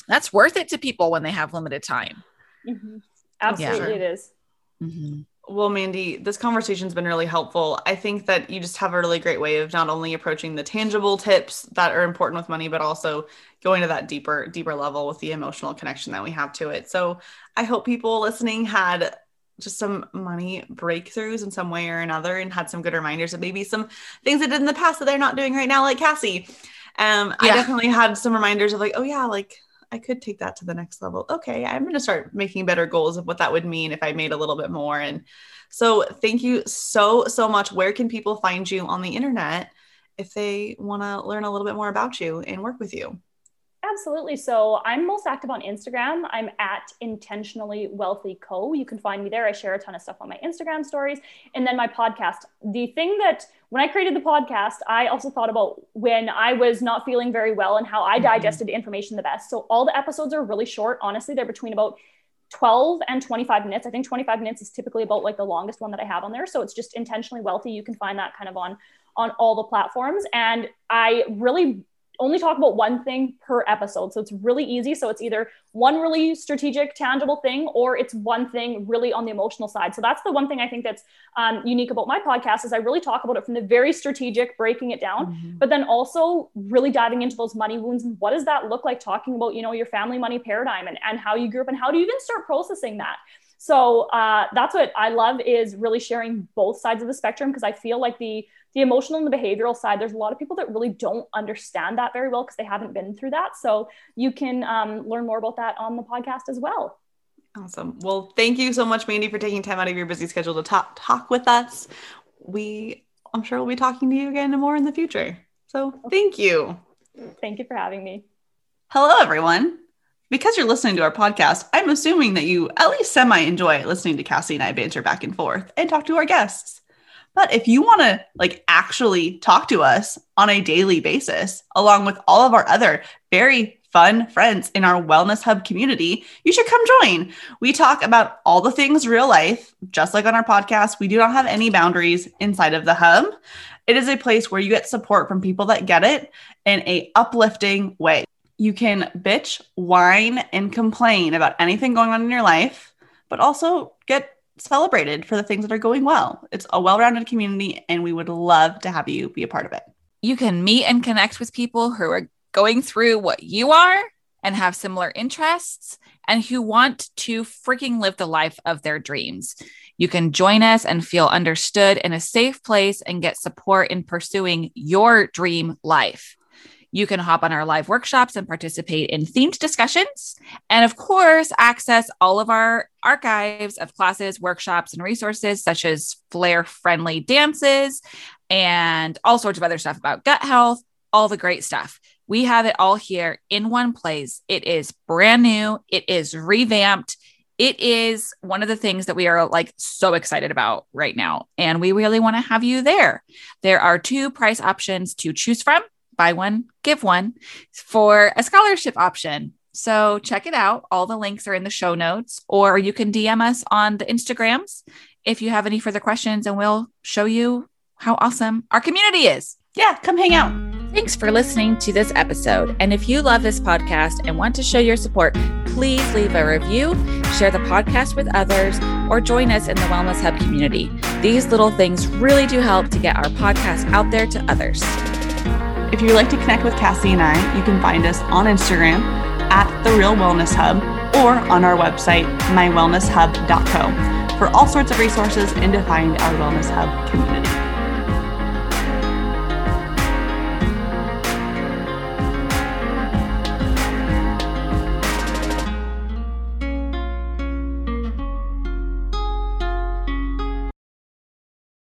that's worth it to people when they have limited time.
Mm-hmm. Absolutely, yeah. it is.
Mm-hmm. Well, Mandyy, this conversation's been really helpful. I think that you just have a really great way of not only approaching the tangible tips that are important with money, but also going to that deeper, deeper level with the emotional connection that we have to it. So I hope people listening had just some money breakthroughs in some way or another and had some good reminders of maybe some things they did in the past that they're not doing right now, like Cassie. Um, yeah. I definitely had some reminders of like, oh yeah, like I could take that to the next level. Okay, I'm going to start making better goals of what that would mean if I made a little bit more. And so, thank you so so much. Where can people find you on the internet if they want to learn a little bit more about you and work with you?
Absolutely. So I'm most active on Instagram. I'm at intentionally wealthy co. You can find me there. I share a ton of stuff on my Instagram stories. And then my podcast. The thing that when I created the podcast, I also thought about when I was not feeling very well and how I mm-hmm. digested information the best. So all the episodes are really short. Honestly, they're between about 12 and 25 minutes. I think 25 minutes is typically about like the longest one that I have on there. So it's just intentionally wealthy. You can find that kind of on on all the platforms. And I really only talk about one thing per episode. So it's really easy. So it's either one really strategic, tangible thing, or it's one thing really on the emotional side. So that's the one thing I think that's um, unique about my podcast is I really talk about it from the very strategic, breaking it down, mm-hmm. but then also really diving into those money wounds and what does that look like? Talking about you know your family money paradigm and and how you grew up and how do you even start processing that. So uh, that's what I love is really sharing both sides of the spectrum because I feel like the the emotional and the behavioral side, there's a lot of people that really don't understand that very well because they haven't been through that. So you can um, learn more about that on the podcast as well.
Awesome. Well, thank you so much, Mandyy, for taking time out of your busy schedule to talk talk with us. We, I'm sure, we'll be talking to you again more in the future. So thank you.
Thank you for having me.
Hello, everyone. Because you're listening to our podcast, I'm assuming that you at least semi enjoy listening to Cassie and I banter back and forth and talk to our guests. But if you want to like actually talk to us on a daily basis, along with all of our other very fun friends in our Wellness Hub community, you should come join. We talk about all the things real life, just like on our podcast. We do not have any boundaries inside of the hub. It is a place where you get support from people that get it in a uplifting way. You can bitch, whine, and complain about anything going on in your life, but also get celebrated for the things that are going well. It's a well rounded community, and we would love to have you be a part of it.
You can meet and connect with people who are going through what you are and have similar interests and who want to freaking live the life of their dreams. You can join us and feel understood in a safe place and get support in pursuing your dream life. You can hop on our live workshops and participate in themed discussions. And of course, access all of our archives of classes, workshops, and resources, such as flare friendly dances and all sorts of other stuff about gut health, all the great stuff. We have it all here in one place. It is brand new, it is revamped. It is one of the things that we are like so excited about right now. And we really want to have you there. There are two price options to choose from buy one, give one for a scholarship option. So check it out. All the links are in the show notes, or you can DM us on the Instagrams if you have any further questions, and we'll show you how awesome our community is.
Yeah, come hang out.
Thanks for listening to this episode. And if you love this podcast and want to show your support, please leave a review, share the podcast with others, or join us in the Wellness Hub community. These little things really do help to get our podcast out there to others.
If you'd like to connect with Cassie and I, you can find us on Instagram at The Real Wellness Hub or on our website, mywellnesshub.co, for all sorts of resources and to find our Wellness Hub community.